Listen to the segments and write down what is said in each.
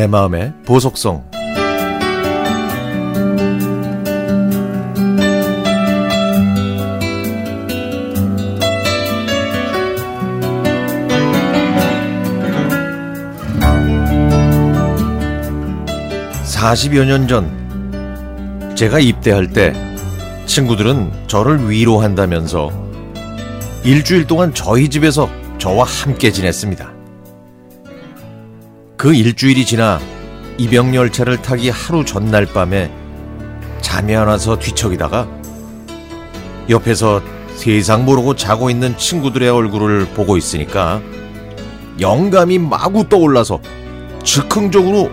내 마음의 보석성 사십여 년 전 제가 입대할 때 친구들은 저를 위로한다면서 일주일 동안 저희 집에서 저와 함께 지냈습니다. 그 일주일이 지나 입영열차를 타기 하루 전날 밤에 잠이 안 와서 뒤척이다가 옆에서 세상 모르고 자고 있는 친구들의 얼굴을 보고 있으니까 영감이 마구 떠올라서 즉흥적으로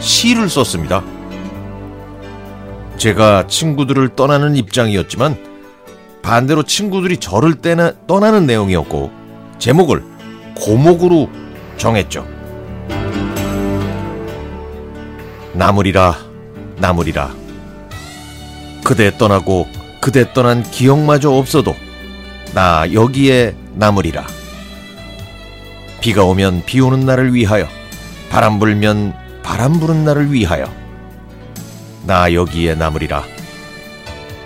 시를 썼습니다. 제가 친구들을 떠나는 입장이었지만 반대로 친구들이 저를 떼나, 떠나는 내용이었고 제목을 고목으로 정했죠. 나물이라 나물이라. 그대 떠나고 그대 떠난 기억마저 없어도 나 여기에 나물이라. 비가 오면 비 오는 날을 위하여 바람 불면 바람 부는 날을 위하여 나 여기에 나물이라.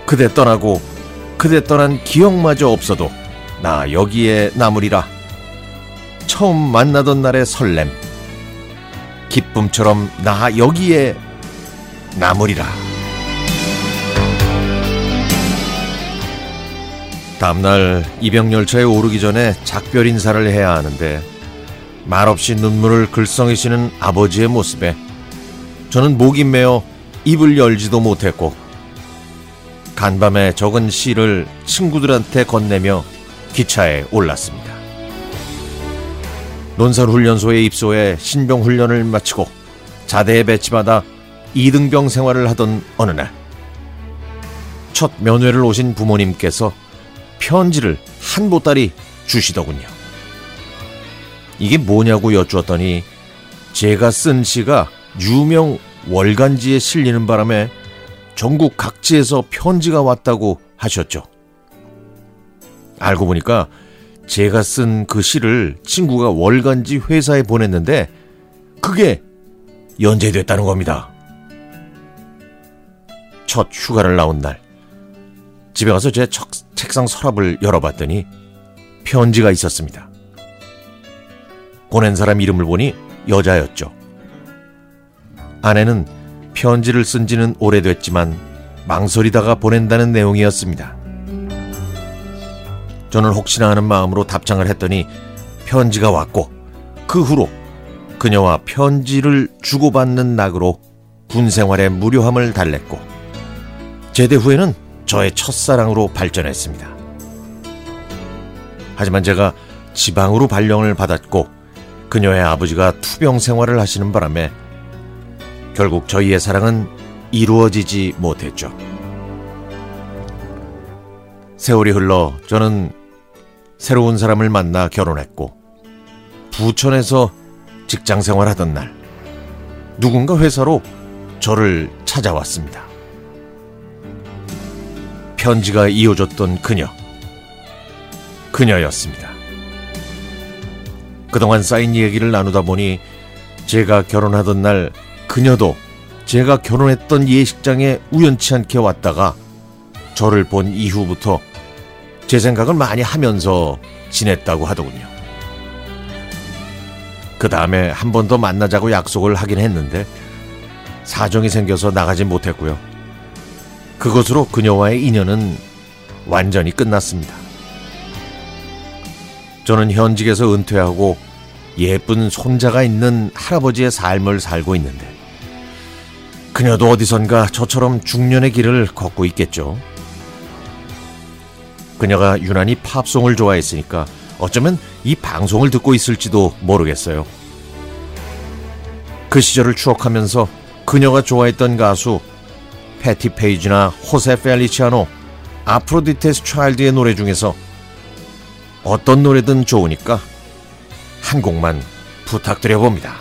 그대 떠나고 그대 떠난 기억마저 없어도 나 여기에 나물이라. 처음 만나던 날의 설렘 기쁨처럼 나 여기에 남으리라. 다음날 입영열차에 오르기 전에 작별 인사를 해야 하는데 말없이 눈물을 글썽이시는 아버지의 모습에 저는 목이 메어 입을 열지도 못했고 간밤에 적은 시를 친구들한테 건네며 기차에 올랐습니다. 논설훈련소에 입소해 신병훈련을 마치고 자대에 배치받아 이등병 생활을 하던 어느 날, 첫 면회를 오신 부모님께서 편지를 한 보따리 주시더군요. 이게 뭐냐고 여쭈었더니 제가 쓴 시가 유명 월간지에 실리는 바람에 전국 각지에서 편지가 왔다고 하셨죠. 알고 보니까 제가 쓴 그 시를 친구가 월간지 회사에 보냈는데 그게 연재됐다는 겁니다. 첫 휴가를 나온 날 집에 가서 제 척, 책상 서랍을 열어봤더니 편지가 있었습니다. 보낸 사람 이름을 보니 여자였죠. 아내는 편지를 쓴 지는 오래됐지만 망설이다가 보낸다는 내용이었습니다. 저는 혹시나 하는 마음으로 답장을 했더니 편지가 왔고 그 후로 그녀와 편지를 주고받는 낙으로 군 생활의 무료함을 달랬고 제대 후에는 저의 첫사랑으로 발전했습니다. 하지만 제가 지방으로 발령을 받았고 그녀의 아버지가 투병 생활을 하시는 바람에 결국 저희의 사랑은 이루어지지 못했죠. 세월이 흘러 저는 새로운 사람을 만나 결혼했고 부천에서 직장 생활하던 날 누군가 회사로 저를 찾아왔습니다. 편지가 이어졌던 그녀. 그녀였습니다. 그동안 쌓인 얘기를 나누다 보니 제가 결혼하던 날 그녀도 제가 결혼했던 예식장에 우연치 않게 왔다가 저를 본 이후부터 제 생각을 많이 하면서 지냈다고 하더군요. 그 다음에 한 번 더 만나자고 약속을 하긴 했는데 사정이 생겨서 나가지 못했고요. 그것으로 그녀와의 인연은 완전히 끝났습니다. 저는 현직에서 은퇴하고 예쁜 손자가 있는 할아버지의 삶을 살고 있는데 그녀도 어디선가 저처럼 중년의 길을 걷고 있겠죠. 그녀가 유난히 팝송을 좋아했으니까 어쩌면 이 방송을 듣고 있을지도 모르겠어요. 그 시절을 추억하면서 그녀가 좋아했던 가수 패티 페이지나 호세 펠리치아노, 아프로디테스 차일드의 노래 중에서 어떤 노래든 좋으니까 한 곡만 부탁드려 봅니다.